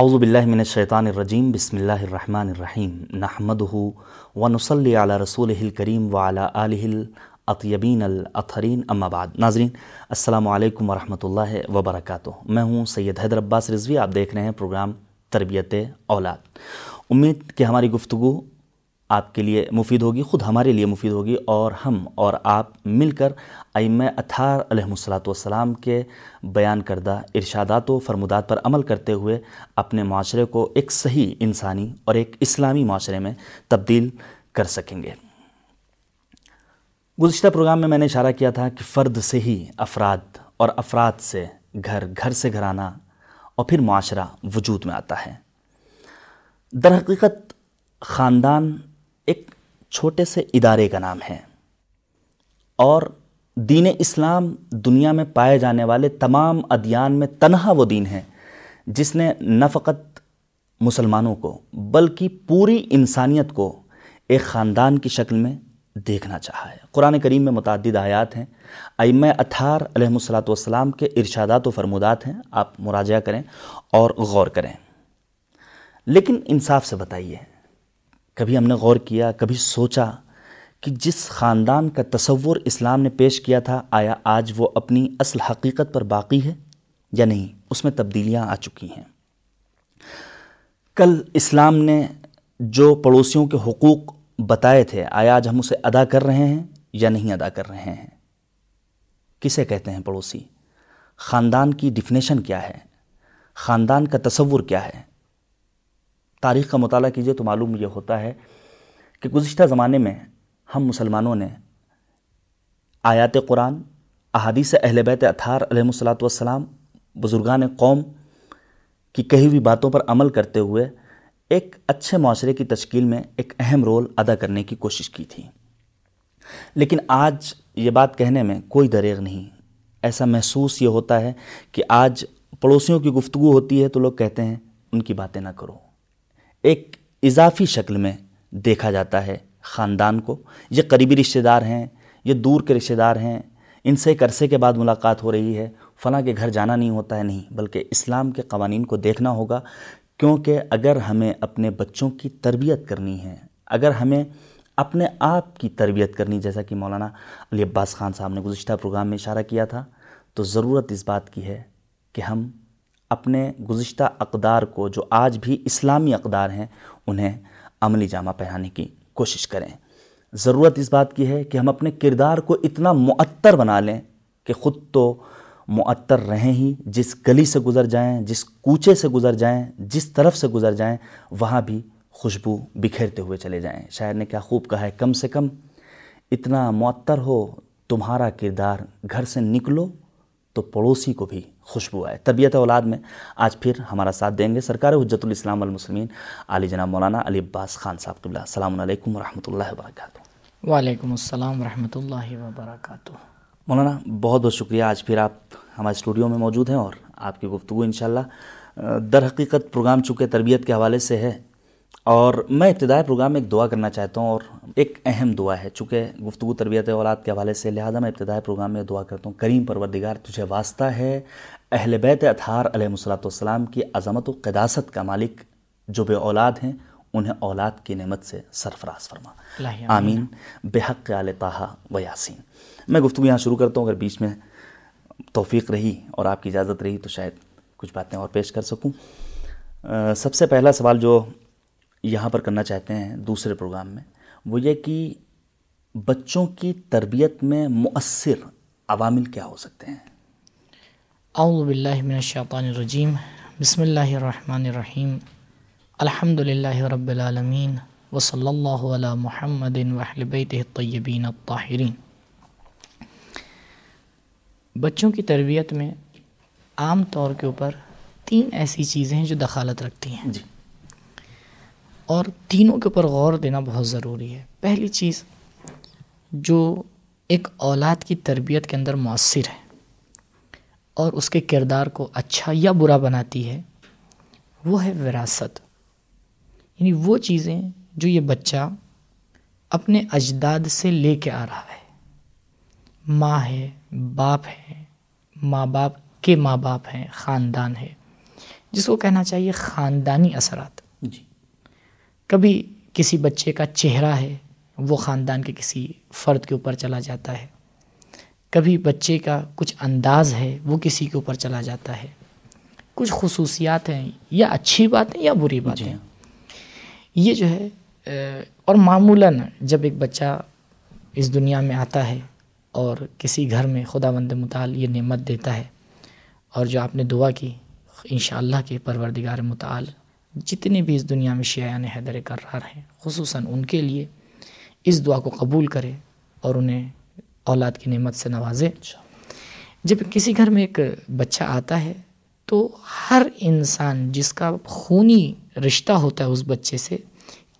اعوذ باللہ من الشیطان الرجیم، بسم اللہ الرحمن الرحیم نحمده ونصلی علی رسول الکریم وعلی آلہ الاطیبین الاطہرین، اما بعد. ناظرین، السلام علیکم ورحمۃ اللہ وبرکاتہ. میں ہوں سید حیدر عباس رضوی، آپ دیکھ رہے ہیں پروگرام تربیت اولاد. امید کہ ہماری گفتگو آپ کے لیے مفید ہوگی، خود ہمارے لیے مفید ہوگی اور ہم اور آپ مل کر ائمہ اطہار علیہ الصلاۃ والسلام کے بیان کردہ ارشادات و فرمودات پر عمل کرتے ہوئے اپنے معاشرے کو ایک صحیح انسانی اور ایک اسلامی معاشرے میں تبدیل کر سکیں گے۔ گزشتہ پروگرام میں میں نے اشارہ کیا تھا کہ فرد سے ہی افراد اور افراد سے گھر گھر سے گھرانہ اور پھر معاشرہ وجود میں آتا ہے۔ در حقیقت خاندان ایک چھوٹے سے ادارے کا نام ہے۔ اور دین اسلام دنیا میں پائے جانے والے تمام ادیان میں تنہا وہ دین ہے، جس نے نہ فقط مسلمانوں کو بلکہ پوری انسانیت کو ایک خاندان کی شکل میں دیکھنا چاہا ہے۔ قرآن کریم میں متعدد آیات ہیں۔ ائمہ اتھار علیہ الصلاۃ والسلام کے ارشادات و فرمودات ہیں، آپ مراجعہ کریں اور غور کریں۔ لیکن انصاف سے بتائیے کبھی ہم نے غور کیا، کبھی سوچا کہ جس خاندان کا تصور اسلام نے پیش کیا تھا، آیا آج وہ اپنی اصل حقیقت پر باقی ہے یا نہیں؟ اس میں تبدیلیاں آ چکی ہیں۔ کل اسلام نے جو پڑوسیوں کے حقوق بتائے تھے، آیا آج ہم اسے ادا کر رہے ہیں یا نہیں ادا کر رہے ہیں؟ کسے کہتے ہیں پڑوسی؟ خاندان کی ڈیفینیشن کیا ہے؟ خاندان کا تصور کیا ہے؟ تاریخ کا مطالعہ کیجیے تو معلوم یہ ہوتا ہے کہ گزشتہ زمانے میں ہم مسلمانوں نے آیات قرآن، احادیث اہل بیت اطہار علیہ الصلاۃ والسلام، بزرگان قوم کی کہی ہوئی باتوں پر عمل کرتے ہوئے ایک اچھے معاشرے کی تشکیل میں ایک اہم رول ادا کرنے کی کوشش کی تھی۔ لیکن آج یہ بات کہنے میں کوئی دریغ نہیں۔ ایسا محسوس یہ ہوتا ہے کہ آج پڑوسیوں کی گفتگو ہوتی ہے تو لوگ کہتے ہیں ان کی باتیں نہ کرو۔ ایک اضافی شکل میں دیکھا جاتا ہے خاندان کو۔ یہ قریبی رشتہ دار ہیں، یہ دور کے رشتہ دار ہیں۔ ان سے ایک عرصے کے بعد ملاقات ہو رہی ہے۔ فلاں کے گھر جانا نہیں ہوتا ہے، نہیں، بلکہ اسلام کے قوانین کو دیکھنا ہوگا۔ کیونکہ اگر ہمیں اپنے بچوں کی تربیت کرنی ہے، اگر ہمیں اپنے آپ کی تربیت کرنی، جیسا کہ مولانا علی عباس خان صاحب نے گزشتہ پروگرام میں اشارہ کیا تھا، تو ضرورت اس بات کی ہے کہ ہم اپنے گزشتہ اقدار کو جو آج بھی اسلامی اقدار ہیں، انہیں عملی جامہ پہنانے کی کوشش کریں۔ ضرورت اس بات کی ہے کہ ہم اپنے کردار کو اتنا معطر بنا لیں کہ خود تو معطر رہیں ہی، جس گلی سے گزر جائیں، جس کوچے سے گزر جائیں، جس طرف سے گزر جائیں، وہاں بھی خوشبو بکھیرتے ہوئے چلے جائیں۔ شاعر نے کیا خوب کہا ہے، کم سے کم اتنا معطر ہو، تمہارا کردار گھر سے نکلو تو پڑوسی کو بھی خوشبو آئے۔ طبیعت اولاد میں آج پھر ہمارا ساتھ دیں گے سرکار حجت الاسلام والمسلمین۔ علی جناب مولانا علی عباس خان صاحب قبلہ۔ السلام علیکم ورحمۃ اللہ وبرکاتہ۔ وعلیکم السلام ورحمۃ اللہ وبرکاتہ۔ مولانا بہت بہت شکریہ۔ آج پھر آپ ہمارے اسٹوڈیو میں موجود ہیں اور آپ کی گفتگو انشاءاللہ در حقیقت پروگرام چونکہ تربیت کے حوالے سے ہے اور میں ابتدائی پروگرام میں ایک دعا کرنا چاہتا ہوں اور ایک اہم دعا ہے چونکہ گفتگو تربیت اولاد کے حوالے سے لہذا میں ابتدائی پروگرام میں دعا کرتا ہوں۔ کریم پروردگار تجھے واسطہ ہے۔ اہل بیت اطہار علیہ الصلاۃ والسلام کی عظمت و قداست کا مالک جو بے اولاد ہیں انہیں اولاد کی نعمت سے سرفراز فرما۔ آمین۔ بحق آل طاہا و یاسین۔ میں گفتگو یہاں شروع کرتا ہوں۔ اگر بیچ میں توفیق رہی اور آپ کی اجازت رہی تو شاید کچھ باتیں اور پیش کر سکوں۔ سب سے پہلا سوال جو یہاں پر کرنا چاہتے ہیں دوسرے پروگرام میں وہ یہ کہ بچوں کی تربیت میں مؤثر عوامل کیا ہو سکتے ہیں؟ اعوذ باللہ من الشیطان الرجیم۔ بسم اللہ الرحمن الرحیم۔ الحمد للہ رب العالمین۔ وصلی اللہ علی محمد بیتہ الطیبین الطاہرین۔ بچوں کی تربیت میں عام طور کے اوپر تین ایسی چیزیں ہیں جو دخالت رکھتی ہیں۔ جی۔ اور تینوں کے اوپر غور دینا بہت ضروری ہے۔ پہلی چیز، جو ایک اولاد کی تربیت کے اندر مؤثر ہے اور اس کے کردار کو اچھا یا برا بناتی ہے، وہ ہے وراثت۔ یعنی وہ چیزیں جو یہ بچہ اپنے اجداد سے لے کے آ رہا ہے۔ ماں ہے، باپ ہے، ماں باپ کے ماں باپ ہیں، خاندان ہے، جس کو کہنا چاہیے خاندانی اثرات۔ کبھی کسی بچے کا چہرہ ہے وہ خاندان کے کسی فرد کے اوپر چلا جاتا ہے۔ کبھی بچے کا کچھ انداز ہے وہ کسی کے اوپر چلا جاتا ہے۔ کچھ خصوصیات ہیں یا اچھی باتیں یا بری باتیں جی ہاں۔ یہ جو ہے اور معمولاً جب ایک بچہ اس دنیا میں آتا ہے اور کسی گھر میں خدا بند مطال یہ نعمت دیتا ہے اور جو آپ نے دعا کی انشاءاللہ کے پروردگار متعال جتنے بھی اس دنیا میں شیعان حیدر کرار ہیں خصوصاً ان کے لیے اس دعا کو قبول کرے اور انہیں اولاد کی نعمت سے نوازے۔ جب کسی گھر میں ایک بچہ آتا ہے تو ہر انسان جس کا خونی رشتہ ہوتا ہے اس بچے سے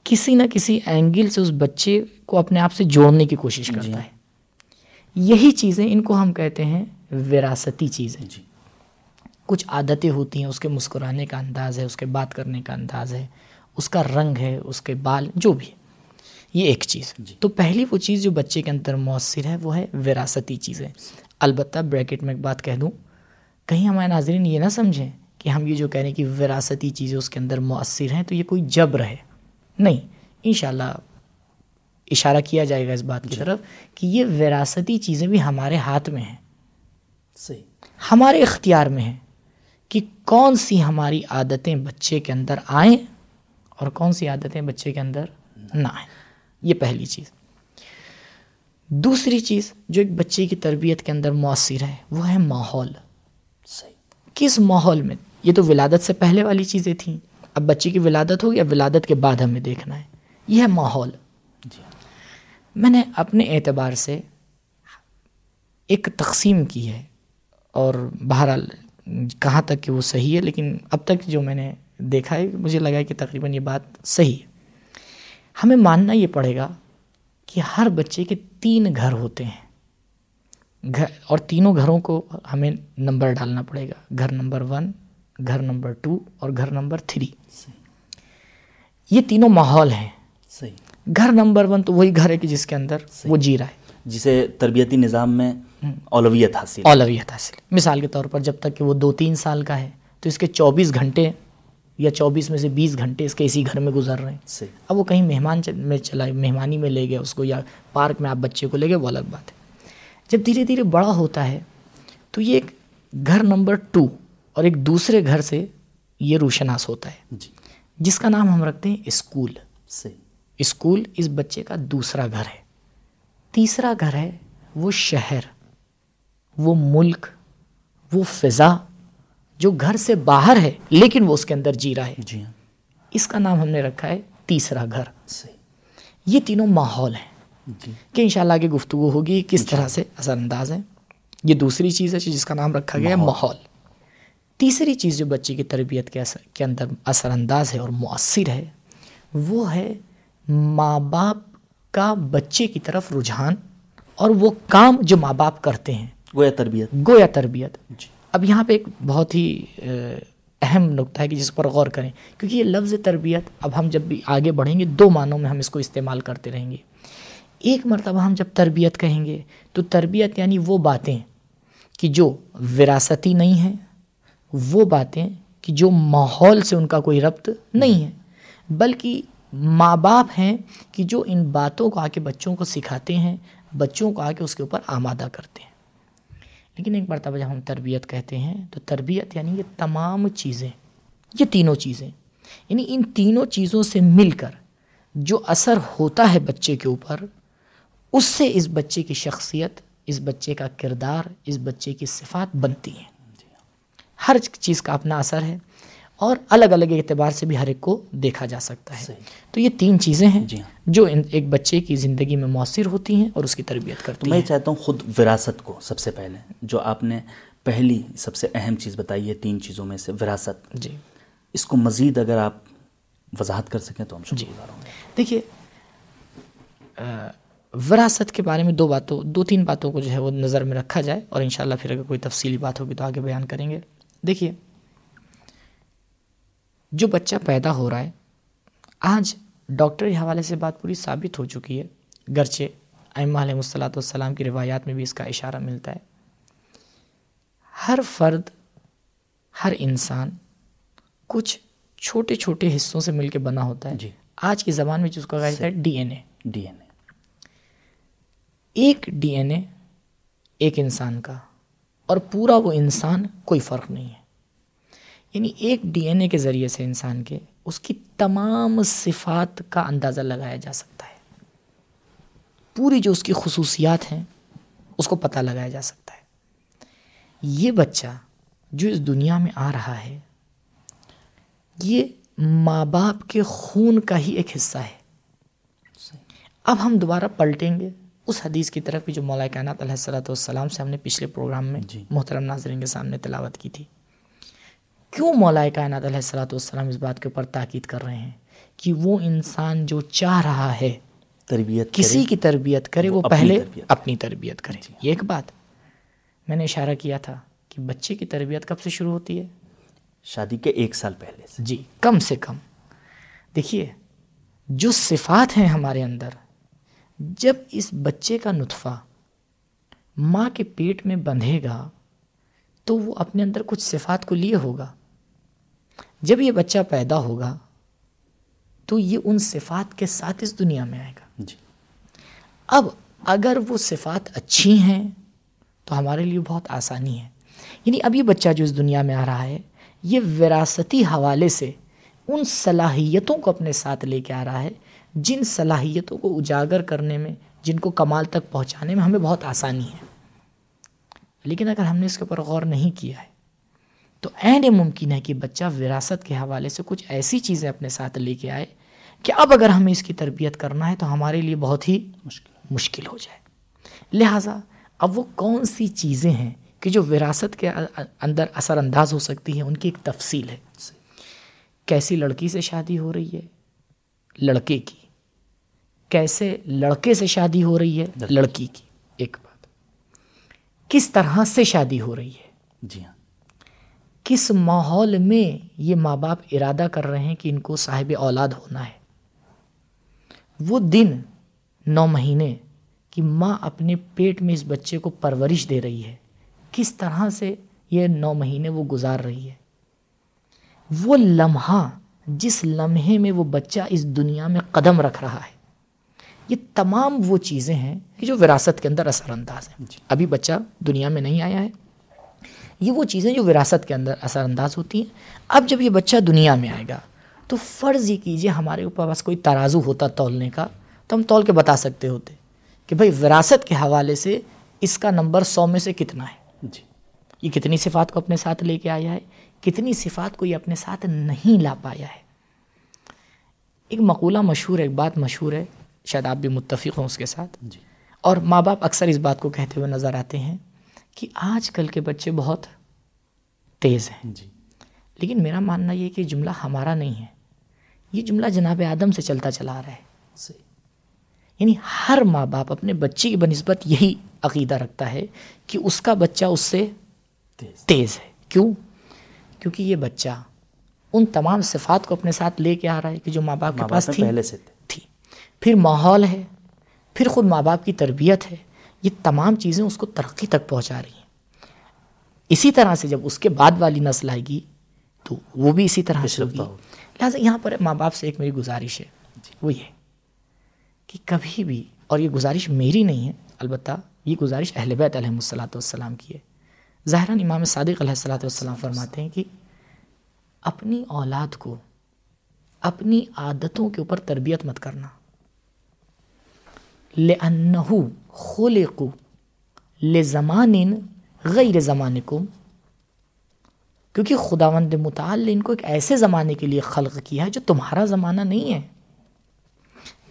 کسی نہ کسی اینگل سے اس بچے کو اپنے آپ سے جوڑنے کی کوشش جی۔ کرتا ہے۔ یہی چیزیں ان کو ہم کہتے ہیں وراثتی چیزیں۔ جی۔ کچھ عادتیں ہوتی ہیں اس کے مسکرانے کا انداز ہے اس کے بات کرنے کا انداز ہے اس کا رنگ ہے اس کے بال جو بھی یہ ایک چیز جی۔ تو پہلی وہ چیز جو بچے کے اندر مؤثر ہے وہ ہے وراثتی چیزیں۔ البتہ بریکٹ میں ایک بات کہہ دوں کہیں ہمارے ناظرین یہ نہ سمجھیں کہ ہم یہ جو کہہ رہے ہیں کہ وراثتی چیزیں اس کے اندر مؤثر ہیں تو یہ کوئی جبر ہے نہیں انشاءاللہ اشارہ کیا جائے گا اس بات کی طرف کہ یہ وراثتی چیزیں بھی ہمارے ہاتھ میں ہیں۔ صحیح۔ ہمارے اختیار میں ہے کہ کون سی ہماری عادتیں بچے کے اندر آئیں اور کون سی عادتیں بچے کے اندر نہ آئیں؟ یہ پہلی چیز۔ دوسری چیز جو ایک بچے کی تربیت کے اندر مؤثر ہے وہ ہے ماحول۔ صحیح۔ کس ماحول میں؟ یہ تو ولادت سے پہلے والی چیزیں تھیں۔ اب بچے کی ولادت ہوگی اب ولادت کے بعد ہمیں دیکھنا ہے۔ یہ ہے ماحول۔ جی ہاں۔ میں نے اپنے اعتبار سے ایک تقسیم کی ہے اور بہرحال کہاں تک کہ وہ صحیح ہے لیکن اب تک جو میں نے دیکھا ہے مجھے لگا کہ تقریباً یہ بات صحیح ہے۔ ہمیں ماننا یہ پڑے گا کہ ہر بچے کے تین گھر ہوتے ہیں۔ گھر اور تینوں گھروں کو ہمیں نمبر ڈالنا پڑے گا۔ گھر نمبر ون گھر نمبر ٹو اور گھر نمبر تھری۔ یہ تینوں ماحول ہیں۔ صحیح۔ گھر نمبر ون تو وہی گھر ہے کہ جس کے اندر وہ جی رہا ہے۔ جسے تربیتی نظام میں اولویت حاصل اولویت حاصل مثال کے طور پر جب تک کہ وہ دو تین سال کا ہے تو اس کے چوبیس گھنٹے یا چوبیس میں سے بیس گھنٹے اس کے اسی گھر میں گزر رہے ہیں۔ اب وہ کہیں مہمان میں چلا مہمانی میں لے گئے اس کو یا پارک میں آپ بچے کو لے گئے وہ الگ بات ہے۔ جب دھیرے دھیرے بڑا ہوتا ہے تو یہ ایک گھر نمبر ٹو اور ایک دوسرے گھر سے یہ روشناس ہوتا ہے۔ جی۔ جس کا نام ہم رکھتے ہیں اسکول۔ اسکول اس بچے کا دوسرا گھر ہے۔ تیسرا گھر ہے وہ شہر وہ ملک وہ فضا جو گھر سے باہر ہے لیکن وہ اس کے اندر جی رہا ہے۔ جی ہاں۔ اس کا نام ہم نے رکھا ہے تیسرا گھر۔ صحیح۔ یہ تینوں ماحول ہیں۔ جی۔ کہ انشاءاللہ آگے گفتگو ہوگی کس طرح سے اثر انداز ہے یہ دوسری چیز ہے جس کا نام رکھا گیا ہے ماحول۔ تیسری چیز جو بچے کی تربیت کے اثر کے اندر اثر انداز ہے اور مؤثر ہے وہ ہے ماں باپ کا بچے کی طرف رجحان اور وہ کام جو ماں باپ کرتے ہیں۔ گویا تربیت۔ گویا تربیت۔ جی۔ اب یہاں پہ ایک بہت ہی اہم نقطہ ہے کہ جس پر غور کریں کیونکہ یہ لفظ تربیت اب ہم جب بھی آگے بڑھیں گے دو معنوں میں ہم اس کو استعمال کرتے رہیں گے۔ ایک مرتبہ ہم جب تربیت کہیں گے تو تربیت یعنی وہ باتیں کہ جو وراثتی نہیں ہیں وہ باتیں کہ جو ماحول سے ان کا کوئی ربط نہیں ہے بلکہ ماں باپ ہیں کہ جو ان باتوں کو آ کے بچوں کو سکھاتے ہیں، بچوں کو آ کے اس کے اوپر آمادہ کرتے ہیں۔ لیکن ایک مرتبہ جب ہم تربیت کہتے ہیں، تو تربیت یعنی یہ تمام چیزیں، یہ تینوں چیزیں یعنی ان تینوں چیزوں سے مل کر جو اثر ہوتا ہے بچے کے اوپر، اس سے اس بچے کی شخصیت، اس بچے کا کردار، اس بچے کی صفات بنتی ہیں۔ ہر چیز کا اپنا اثر ہے۔ اور الگ الگ اعتبار سے بھی ہر ایک کو دیکھا جا سکتا ہے۔ تو یہ تین چیزیں ہیں جی ہاں۔ جو ایک بچے کی زندگی میں مؤثر ہوتی ہیں اور اس کی تربیت کرتی میں ہیں۔ چاہتا ہوں خود وراثت کو سب سے پہلے جو آپ نے پہلی سب سے اہم چیز بتائی ہے تین چیزوں میں سے وراثت۔ جی۔ اس کو مزید اگر آپ وضاحت کر سکیں تو ہم شکر گزار ہوں گے۔ دیکھیے وراثت کے بارے میں دو باتوں دو تین باتوں کو جو ہے وہ نظر میں رکھا جائے اور انشاءاللہ پھر اگر کوئی تفصیلی بات ہوگی تو آگے بیان کریں گے۔ دیکھیے جو بچہ پیدا ہو رہا ہے۔ آج ڈاکٹر کے حوالے سے بات پوری ثابت ہو چکی ہے۔ گرچہ ائمہ علیہ الصلاۃ والسلام کی روایات میں بھی اس کا اشارہ ملتا ہے۔ ہر فرد ہر انسان کچھ چھوٹے چھوٹے حصوں سے مل کے بنا ہوتا ہے۔ جی۔ آج کی زبان میں جس کو کہا جاتا ہے D N A. D N A. ایک ڈی این اے ایک انسان کا اور پورا وہ انسان کوئی فرق نہیں ہے۔ یعنی ایک ڈی این اے کے ذریعے سے انسان کے اس کی تمام صفات کا اندازہ لگایا جا سکتا ہے۔ پوری جو اس کی خصوصیات ہیں اس کو پتہ لگایا جا سکتا ہے۔ یہ بچہ جو اس دنیا میں آ رہا ہے یہ ماں باپ کے خون کا ہی ایک حصہ ہے۔ اب ہم دوبارہ پلٹیں گے۔ اس حدیث کی طرف بھی جو مولا کائنات علیہ السلۃ والسلام سے ہم نے پچھلے پروگرام میں جی۔ محترم ناظرین کے سامنے تلاوت کی تھی۔ کیوں مولا کائنات علیہ السلۃ والسلام اس بات کے اوپر تاکید کر رہے ہیں کہ وہ انسان جو چاہ رہا ہے تربیت کسی کی تربیت کرے وہ پہلے اپنی تربیت کرے۔ یہ ایک بات۔ میں نے اشارہ کیا تھا کہ بچے کی تربیت کب سے شروع ہوتی ہے؟ شادی کے ایک سال پہلے سے۔ جی کم سے کم۔ دیکھیے جو صفات ہیں ہمارے اندر جب اس بچے کا نطفہ ماں کے پیٹ میں بندھے گا تو وہ اپنے اندر کچھ صفات کو لیے ہوگا۔ جب یہ بچہ پیدا ہوگا تو یہ ان صفات کے ساتھ اس دنیا میں آئے گا۔ جی۔ اب اگر وہ صفات اچھی ہیں تو ہمارے لیے بہت آسانی ہے۔ یعنی اب یہ بچہ جو اس دنیا میں آ رہا ہے یہ وراثتی حوالے سے ان صلاحیتوں کو اپنے ساتھ لے کے آ رہا ہے جن صلاحیتوں کو اجاگر کرنے میں جن کو کمال تک پہنچانے میں ہمیں بہت آسانی ہے۔ لیکن اگر ہم نے اس کے اوپر غور نہیں کیا ہے تو عین ممکن ہے کہ بچہ وراثت کے حوالے سے کچھ ایسی چیزیں اپنے ساتھ لے کے آئے کہ اب اگر ہمیں اس کی تربیت کرنا ہے تو ہمارے لیے بہت ہی مشکل۔ مشکل ہو جائے۔ لہٰذا اب وہ کون سی چیزیں ہیں کہ جو وراثت کے اندر اثر انداز ہو سکتی ہیں ان کی ایک تفصیل ہے۔ کیسی لڑکی سے شادی ہو رہی ہے؟ لڑکے کی۔ کیسے لڑکے سے شادی ہو رہی ہے؟ لڑکی کی۔ ایک بات۔ کس طرح سے شادی ہو رہی ہے؟ جی ہاں۔ کس ماحول میں یہ ماں باپ ارادہ کر رہے ہیں کہ ان کو صاحب اولاد ہونا ہے؟ وہ دن نو مہینے کہ ماں اپنے پیٹ میں اس بچے کو پرورش دے رہی ہے۔ کس طرح سے یہ نو مہینے وہ گزار رہی ہے؟ وہ لمحہ جس لمحے میں وہ بچہ اس دنیا میں قدم رکھ رہا ہے۔ یہ تمام وہ چیزیں ہیں کہ جو وراثت کے اندر اثر انداز ہیں۔ جی۔ ابھی بچہ دنیا میں نہیں آیا ہے۔ یہ وہ چیزیں جو وراثت کے اندر اثر انداز ہوتی ہیں۔ اب جب یہ بچہ دنیا میں آئے گا تو فرض یہ کیجیے ہمارے اوپر بس کوئی ترازو ہوتا تولنے کا تو ہم تول کے بتا سکتے ہوتے کہ بھائی وراثت کے حوالے سے اس کا نمبر سو میں سے کتنا ہے۔ جی۔ یہ کتنی صفات کو اپنے ساتھ لے کے آیا ہے؟ کتنی صفات کو یہ اپنے ساتھ نہیں لا پایا ہے؟ ایک مقولہ مشہور ہے ایک بات مشہور ہے شاید آپ بھی متفق ہوں اس کے ساتھ۔ جی۔ اور ماں باپ اکثر اس بات کو کہتے ہوئے نظر آتے ہیں کہ آج کل کے بچے بہت تیز ہیں۔ جی۔ لیکن میرا ماننا یہ کہ جملہ ہمارا نہیں ہے۔ یہ جملہ جناب آدم سے چلتا چلا رہا ہے۔ یعنی ہر ماں باپ اپنے بچے کی بنسبت یہی عقیدہ رکھتا ہے کہ اس کا بچہ اس سے تیز۔ تیز ہے۔ کیوں؟ کیونکہ یہ بچہ ان تمام صفات کو اپنے ساتھ لے کے آ رہا ہے کہ جو ماں باپ کے پاس تھی۔ پہلے سے تھے۔ تھی۔ پھر ماحول ہے۔ پھر خود ماں باپ کی تربیت ہے۔ یہ تمام چیزیں اس کو ترقی تک پہنچا رہی ہیں۔ اسی طرح سے جب اس کے بعد والی نسل آئے گی تو وہ بھی اسی طرح سے ہوگی۔ لہٰذا یہاں پر ماں باپ سے ایک میری گزارش ہے وہ یہ کہ کبھی بھی اور یہ گزارش میری نہیں ہے البتہ یہ گزارش اہل بیت علیہ الصلاۃ والسلام کی ہے۔ ظاہراً امام صادق علیہ الصلاۃ والسلام فرماتے ہیں کہ اپنی اولاد کو اپنی عادتوں کے اوپر تربیت مت کرنا۔ لأنه خلقوا لزمان غیر زمانکم، کیونکہ خداوند متعال نے ان کو ایک ایسے زمانے کے لیے خلق کیا ہے جو تمہارا زمانہ نہیں ہے۔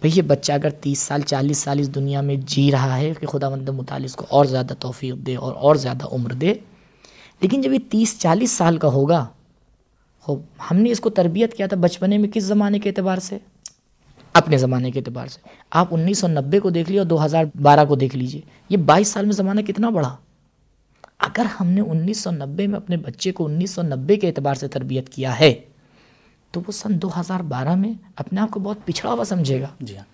بھئی یہ بچہ اگر تیس سال، چالیس سال اس دنیا میں جی رہا ہے کہ خداوند متعال اس کو اور زیادہ توفیق دے اور اور زیادہ عمر دے، لیکن جب یہ تیس، چالیس سال کا ہوگا خوب ہم نے اس کو تربیت کیا تھا بچپنے میں کس زمانے کے اعتبار سے؟ اپنے زمانے کے اعتبار سے۔ آپ انیس سو نبے کو دیکھ لیے اور دو ہزار بارہ کو دیکھ لیجیے۔ یہ بائیس سال میں زمانہ کتنا بڑھا؟ اگر ہم نے انیس سو نبے میں اپنے بچے کو انیس سو نبے کے اعتبار سے تربیت کیا ہے تو وہ سن دو ہزار بارہ میں اپنے آپ کو بہت پچھڑا ہوا سمجھے گا۔ جی ہاں۔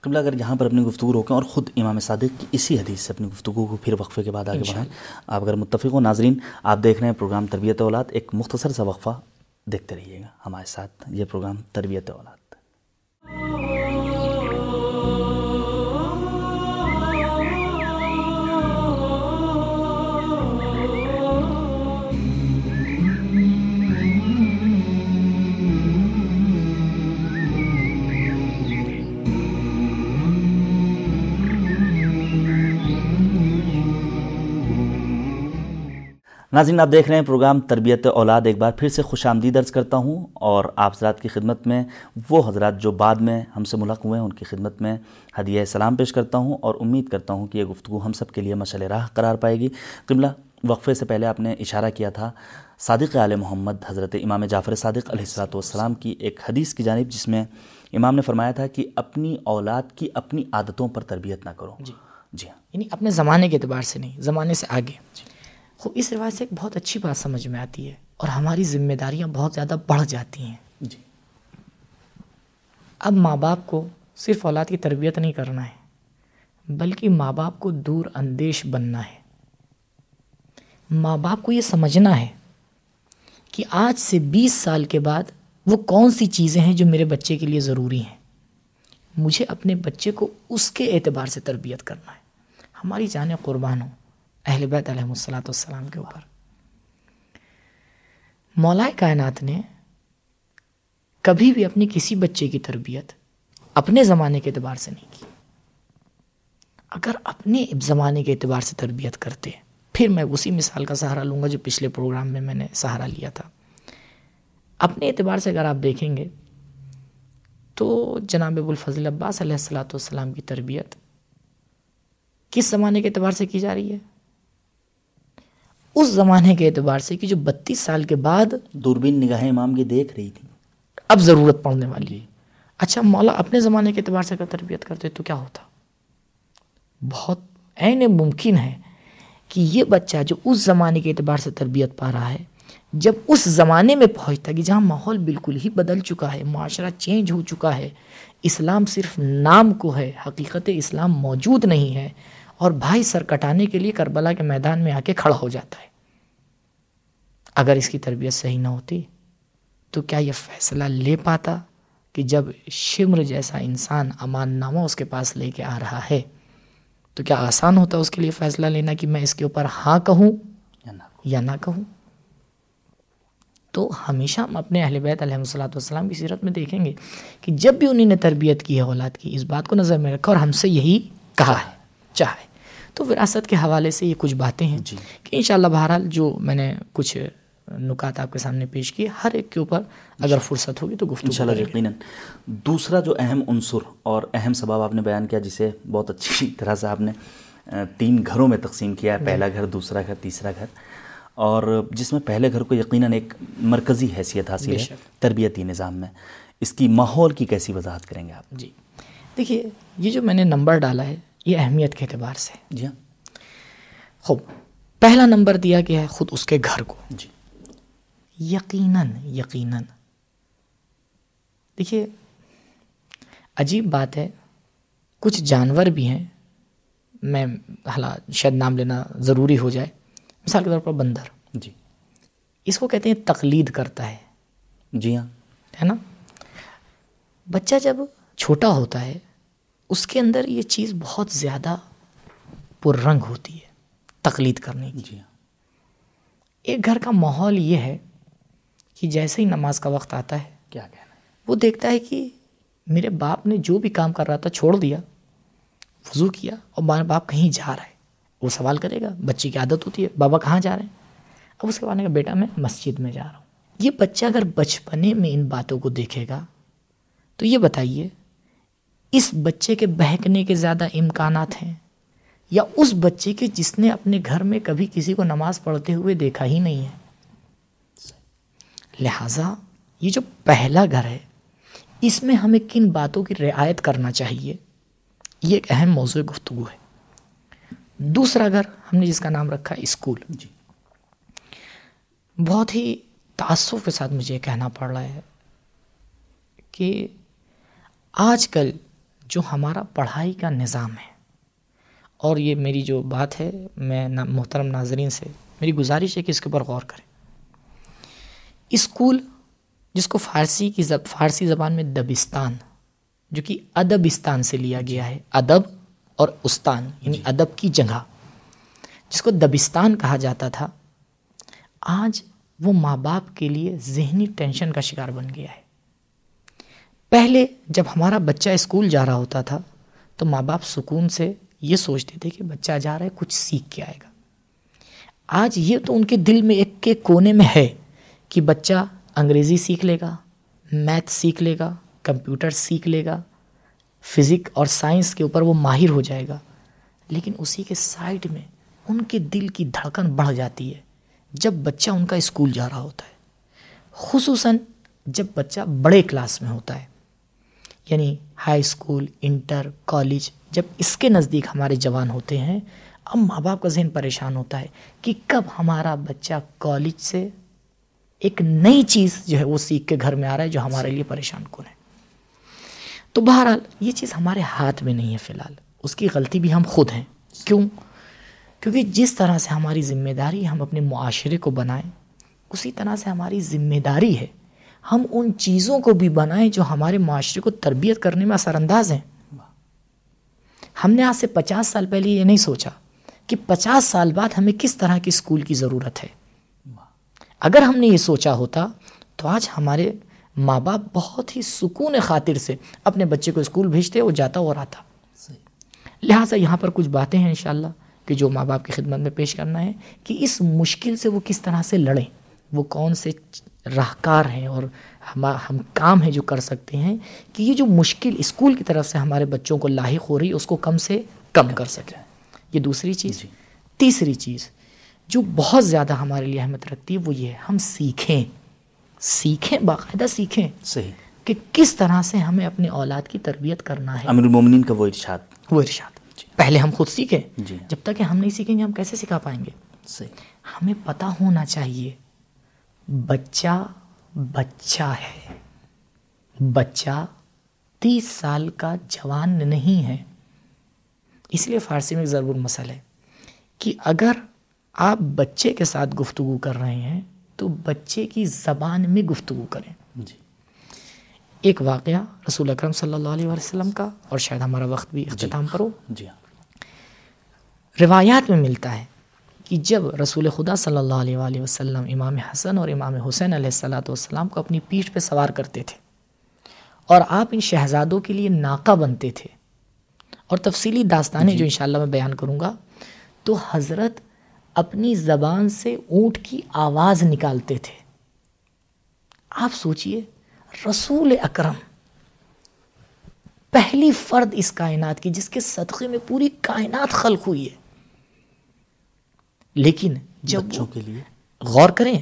قبلہ اگر یہاں پر اپنی گفتگو روکیں اور خود امام صادق کی اسی حدیث سے اپنی گفتگو کو پھر وقفے کے بعد آگے بڑھائیں۔ آپ اگر متفق ہو ناظرین آپ دیکھ رہے ہیں پروگرام تربیت اولاد ایک مختصر سا وقفہ دیکھتے رہیے گا۔ ہمارے ساتھ یہ پروگرام تربیت اولاد۔ ناظرین آپ دیکھ رہے ہیں پروگرام تربیت اولاد۔ ایک بار پھر سے خوش آمدید درج کرتا ہوں اور آپ حضرات کی خدمت میں وہ حضرات جو بعد میں ہم سے ملق ہوئے ہیں ان کی خدمت میں ہدیہ سلام پیش کرتا ہوں اور امید کرتا ہوں کہ یہ گفتگو ہم سب کے لیے مشعل راہ قرار پائے گی۔ قملہ وقفے سے پہلے آپ نے اشارہ کیا تھا صادق عال محمد حضرت امام جعفر صادق علیہ السلاۃ والسلام کی ایک حدیث کی جانب جس میں امام نے فرمایا تھا کہ اپنی اولاد کی اپنی عادتوں پر تربیت نہ کرو۔ جی۔ جی ہاں۔ یعنی اپنے زمانے کے اعتبار سے نہیں زمانے سے آگے۔ جی۔ اس روایت سے ایک بہت اچھی بات سمجھ میں آتی ہے اور ہماری ذمہ داریاں بہت زیادہ بڑھ جاتی ہیں۔ جی۔ اب ماں باپ کو صرف اولاد کی تربیت نہیں کرنا ہے بلکہ ماں باپ کو دور اندیش بننا ہے۔ ماں باپ کو یہ سمجھنا ہے کہ آج سے بیس سال کے بعد وہ کون سی چیزیں ہیں جو میرے بچے کے لیے ضروری ہیں۔ مجھے اپنے بچے کو اس کے اعتبار سے تربیت کرنا ہے۔ ہماری جانیں قربان ہوں۔ اہل بیت علیہ السلاۃ والسلام کے اوپر۔ مولا کائنات نے کبھی بھی اپنی کسی بچے کی تربیت اپنے زمانے کے اعتبار سے نہیں کی۔ اگر اپنے زمانے کے اعتبار سے تربیت کرتے، پھر میں اسی مثال کا سہارا لوں گا جو پچھلے پروگرام میں میں نے سہارا لیا تھا۔ اپنے اعتبار سے اگر آپ دیکھیں گے تو جناب ابوالفضل عباس علیہ السلاۃ والسلام کی تربیت کس زمانے کے اعتبار سے کی جا رہی ہے؟ اس زمانے کے اعتبار سے کہ جو بتیس سال کے بعد دوربین نگاہ امام کی دیکھ رہی تھی۔ اب ضرورت پڑنے والی۔ ہے اچھا مولا اپنے زمانے کے اعتبار سے اگر تربیت کرتے تو کیا ہوتا؟ بہت عین ممکن ہے کہ یہ بچہ جو اس زمانے کے اعتبار سے تربیت پا رہا ہے جب اس زمانے میں پہنچتا کہ جہاں ماحول بالکل ہی بدل چکا ہے معاشرہ چینج ہو چکا ہے اسلام صرف نام کو ہے حقیقت اسلام موجود نہیں ہے اور بھائی سر کٹانے کے لیے کربلا کے میدان میں آ کے کھڑا ہو جاتا ہے۔ اگر اس کی تربیت صحیح نہ ہوتی تو کیا یہ فیصلہ لے پاتا کہ جب شمر جیسا انسان امان نامہ اس کے پاس لے کے آ رہا ہے تو کیا آسان ہوتا اس کے لیے فیصلہ لینا کہ میں اس کے اوپر ہاں کہوں یا نہ کہوں؟ تو ہمیشہ ہم اپنے اہل بیت علیہ السلاۃ والسلام کی سیرت میں دیکھیں گے کہ جب بھی انہیں نے تربیت کی ہے اولاد کی اس بات کو نظر میں رکھا اور ہم سے یہی کہا ہے چاہے۔ تو وراثت کے حوالے سے یہ کچھ باتیں ہیں جی۔ کہ انشاءاللہ بہرحال جو میں نے کچھ نکات آپ کے سامنے پیش کیے ہر ایک کے اوپر اگر فرصت ہوگی تو گفتگو انشاءاللہ یقیناً۔ دوسرا جو اہم عنصر اور اہم سبب آپ نے بیان کیا جسے بہت اچھی طرح سے آپ نے تین گھروں میں تقسیم کیا ہے پہلا گھر دوسرا گھر تیسرا گھر۔ اور جس میں پہلے گھر کو یقیناً ایک مرکزی حیثیت حاصل ہے تربیتی نظام میں۔ اس کی ماحول کی کیسی وضاحت کریں گے آپ؟ جی۔ دیکھیے یہ جو میں نے نمبر ڈالا ہے یہ اہمیت کے اعتبار سے۔ جی ہاں۔ خوب پہلا نمبر دیا گیا ہے خود اس کے گھر کو۔ جی۔ یقیناً یقیناً۔ دیکھیے عجیب بات ہے کچھ جانور بھی ہیں میں حالات شاید نام لینا ضروری ہو جائے۔ مثال کے طور پر بندر۔ جی۔ اس کو کہتے ہیں تقلید کرتا ہے۔ جی ہاں۔ ہے نا؟ بچہ جب چھوٹا ہوتا ہے اس کے اندر یہ چیز بہت زیادہ پر رنگ ہوتی ہے تقلید کرنے کی۔ جی ہاں۔ ایک گھر کا ماحول یہ ہے کہ جیسے ہی نماز کا وقت آتا ہے کیا کہنا ہے؟ وہ دیکھتا ہے کہ میرے باپ نے جو بھی کام کر رہا تھا چھوڑ دیا وضو کیا اور ماں باپ کہیں جا رہا ہے۔ وہ سوال کرے گا بچے کی عادت ہوتی ہے بابا کہاں جا رہے ہیں؟ اب اس کے بعد کا بیٹا میں مسجد میں جا رہا ہوں۔ یہ بچہ اگر بچپنے میں ان باتوں کو دیکھے گا تو یہ بتائیے اس بچے کے بہکنے کے زیادہ امکانات ہیں یا اس بچے کے جس نے اپنے گھر میں کبھی کسی کو نماز پڑھتے ہوئے دیکھا ہی نہیں ہے۔ لہٰذا یہ جو پہلا گھر ہے اس میں ہمیں کن باتوں کی رعایت کرنا چاہیے؟ یہ ایک اہم موضوع گفتگو ہے۔ دوسرا گھر ہم نے جس کا نام رکھا اسکول۔ جی۔ بہت ہی تعصف کے ساتھ مجھے یہ کہنا پڑ رہا ہے کہ آج کل جو ہمارا پڑھائی کا نظام ہے۔ اور یہ میری جو بات ہے میں محترم ناظرین سے میری گزارش ہے کہ اس کے اوپر غور کریں۔ اسکول جس کو فارسی کی زب فارسی زبان میں دبستان جو کہ ادبستان سے لیا گیا ہے ادب اور استان یعنی جی۔ ادب کی جگہ جس کو دبستان کہا جاتا تھا آج وہ ماں باپ کے لیے ذہنی ٹینشن کا شکار بن گیا ہے۔ پہلے جب ہمارا بچہ اسکول جا رہا ہوتا تھا، تو ماں باپ سکون سے یہ سوچتے تھے کہ بچہ جا رہا ہے، کچھ سیکھ کے آئے گا۔ آج یہ تو ان کے دل میں ایک کے کونے میں ہے کہ بچہ انگریزی سیکھ لے گا، میتھ سیکھ لے گا، کمپیوٹر سیکھ لے گا، فزک اور سائنس کے اوپر وہ ماہر ہو جائے گا۔ لیکن اسی کے سائڈ میں ان کے دل کی دھڑکن بڑھ جاتی ہے جب بچہ ان کا اسکول جا رہا ہوتا ہے۔ خصوصاً جب بچہ بڑے کلاس میں ہوتا ہے۔ یعنی ہائی اسکول، انٹر، کالج، جب اس کے نزدیک ہمارے جوان ہوتے ہیں، اب ماں باپ کا ذہن پریشان ہوتا ہے کہ کب ہمارا بچہ کالج سے ایک نئی چیز جو ہے وہ سیکھ کے گھر میں آ رہا ہے جو ہمارے لیے پریشان کن ہے۔ تو بہرحال یہ چیز ہمارے ہاتھ میں نہیں ہے فی الحال، اس کی غلطی بھی ہم خود ہیں۔ کیوں؟ کیونکہ جس طرح سے ہماری ذمہ داری ہم اپنے معاشرے کو بنائیں، اسی طرح سے ہماری ذمہ داری ہے ہم ان چیزوں کو بھی بنائیں جو ہمارے معاشرے کو تربیت کرنے میں اثر انداز ہیں۔ ہم نے آج سے پچاس سال پہلے یہ نہیں سوچا کہ پچاس سال بعد ہمیں کس طرح کی اسکول کی ضرورت ہے۔ اگر ہم نے یہ سوچا ہوتا تو آج ہمارے ماں باپ بہت ہی سکون خاطر سے اپنے بچے کو اسکول بھیجتے وہ جاتا اور آتا۔ لہٰذا یہاں پر کچھ باتیں ہیں انشاءاللہ کہ جو ماں باپ کی خدمت میں پیش کرنا ہے کہ اس مشکل سے وہ کس طرح سے لڑیں، وہ کون سے راہکار ہیں اور ہم ہم کام ہیں جو کر سکتے ہیں کہ یہ جو مشکل اسکول کی طرف سے ہمارے بچوں کو لاحق ہو رہی اس کو کم سے کم کر سکیں۔ یہ دوسری چیز۔ جی۔ تیسری چیز جو بہت زیادہ ہمارے لیے اہمیت رکھتی ہے وہ یہ ہے ہم سیکھیں۔ سیکھیں باقاعدہ سیکھیں۔ صحیح۔ کہ کس طرح سے ہمیں اپنے اولاد کی تربیت کرنا ہے۔ امیر المومنین کا وہ ارشاد۔ وہ ارشاد۔ جی۔ پہلے ہم خود سیکھیں۔ جی۔ جب تک کہ ہم نہیں سیکھیں گے ہم کیسے سکھا پائیں گے؟ صحیح۔ ہمیں پتہ ہونا چاہیے بچہ بچہ ہے۔ بچہ تیس سال کا جوان نہیں ہے۔ اس لیے فارسی میں ضرور مسئلہ ہے کہ اگر آپ بچے کے ساتھ گفتگو کر رہے ہیں تو بچے کی زبان میں گفتگو کریں۔ جی۔ ایک واقعہ رسول اکرم صلی اللہ علیہ وسلم کا اور شاید ہمارا وقت بھی اختتام پر ہو۔ جی ہاں۔ روایات میں ملتا ہے کہ جب رسول خدا صلی اللہ علیہ وآلہ وسلم امام حسن اور امام حسین علیہ السلاۃ والسلام کو اپنی پیٹھ پہ سوار کرتے تھے اور آپ ان شہزادوں کے لیے ناکہ بنتے تھے۔ اور تفصیلی داستانیں جی۔ جو انشاءاللہ میں بیان کروں گا تو حضرت اپنی زبان سے اونٹ کی آواز نکالتے تھے۔ آپ سوچئے رسول اکرم پہلی فرد اس کائنات کی جس کے صدقے میں پوری کائنات خلق ہوئی ہے۔ لیکن جب بچوں کے لیے۔ غور کریں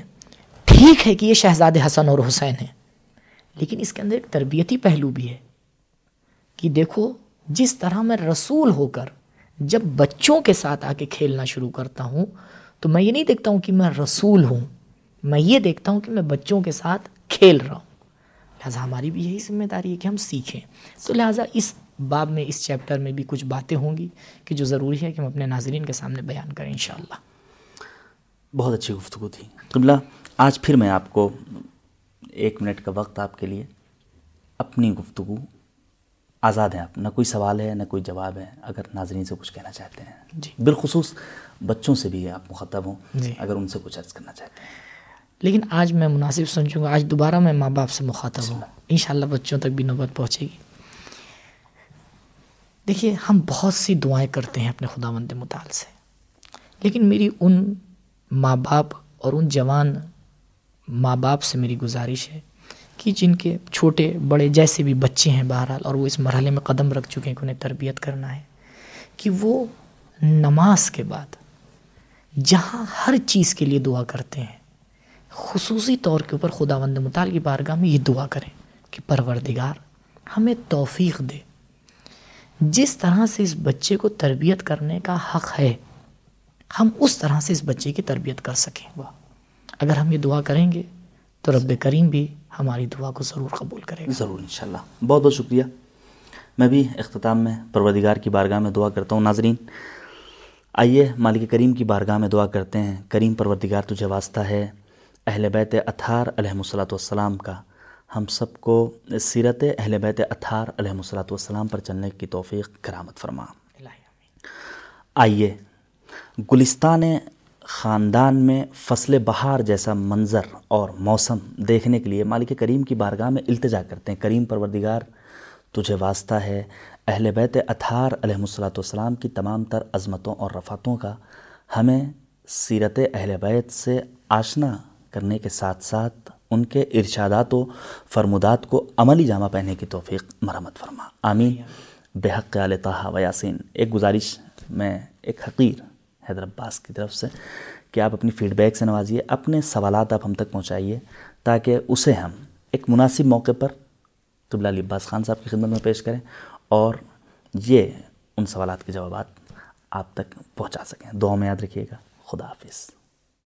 ٹھیک ہے کہ یہ شہزاد حسن اور حسین ہیں لیکن اس کے اندر ایک تربیتی پہلو بھی ہے کہ دیکھو جس طرح میں رسول ہو کر جب بچوں کے ساتھ آ کے کھیلنا شروع کرتا ہوں تو میں یہ نہیں دیکھتا ہوں کہ میں رسول ہوں میں یہ دیکھتا ہوں کہ میں بچوں کے ساتھ کھیل رہا ہوں۔ لہٰذا ہماری بھی یہی ذمہ داری ہے کہ ہم سیکھیں۔ تو لہٰذا اس باب میں اس چیپٹر میں بھی کچھ باتیں ہوں گی کہ جو ضروری ہے کہ ہم اپنے ناظرین کے سامنے بیان کریں انشاءاللہ۔ بہت اچھی گفتگو تھی۔ قبلہ آج پھر میں آپ کو ایک منٹ کا وقت آپ کے لیے اپنی گفتگو آزاد ہیں آپ نہ کوئی سوال ہے نہ کوئی جواب ہے اگر ناظرین سے کچھ کہنا چاہتے ہیں۔ جی۔ بالخصوص بچوں سے بھی آپ مخاطب ہوں جی۔ اگر ان سے کچھ عرض کرنا چاہتے ہیں۔ لیکن آج میں مناسب سمجھوں گا آج دوبارہ میں ماں باپ سے مخاطب ہوں۔ انشاءاللہ بچوں تک بھی نوبت پہنچے گی۔ دیکھیے ہم بہت سی دعائیں کرتے ہیں اپنے خدا مند مطال سے لیکن میری ان ماں باپ اور ان جوان ماں باپ سے میری گزارش ہے کہ جن کے چھوٹے بڑے جیسے بھی بچے ہیں بہرحال، اور وہ اس مرحلے میں قدم رکھ چکے ہیں کہ انہیں تربیت کرنا ہے، کہ وہ نماز کے بعد جہاں ہر چیز کے لیے دعا کرتے ہیں، خصوصی طور کے اوپر خدا وند مطال کی بارگاہ میں یہ دعا کریں کہ پروردگار ہمیں توفیق دے۔ جس طرح سے اس بچے کو تربیت کرنے کا حق ہے ہم اس طرح سے اس بچے کی تربیت کر سکیں۔ اگر ہم یہ دعا کریں گے تو رب کریم بھی ہماری دعا کو ضرور قبول کرے گا۔ ضرور انشاءاللہ۔ بہت بہت شکریہ۔ میں بھی اختتام میں پروردگار کی بارگاہ میں دعا کرتا ہوں۔ ناظرین آئیے مالک کریم کی بارگاہ میں دعا کرتے ہیں۔ کریم پروردگار تجھے واسطہ ہے۔ اہل بیت اتھار علیہ الصلاۃ والسلام کا۔ ہم سب کو سیرت اہل بیت اطہار علیہ الصلاۃ والسلام پر چلنے کی توفیق کرامت فرما۔ آئیے گلستان خاندان میں فصل بہار جیسا منظر اور موسم دیکھنے کے لیے مالک کریم کی بارگاہ میں التجا کرتے ہیں۔ کریم پروردگار، تجھے واسطہ ہے۔ اہل بیت اطہار علیہ الصلاۃ والسلام کی تمام تر عظمتوں اور رفاتوں کا ہمیں سیرت اہل بیت سے آشنا کرنے کے ساتھ ساتھ ان کے ارشادات و فرمودات کو عملی جامع پہننے کی توفیق مرمت فرما۔ آمین۔ بحق طہ و یاسین۔ ایک گزارش میں، ایک حقیر حیدر عباس کی طرف سے کہ آپ اپنی فیڈ بیک سے نوازیے، اپنے سوالات آپ ہم تک پہنچائیے تاکہ اسے ہم ایک مناسب موقع پر طبلہ علی عباس خان صاحب کی خدمت میں پیش کریں اور یہ ان سوالات کے جوابات آپ تک پہنچا سکیں۔ دعا میں یاد رکھیے گا۔ خدا حافظ۔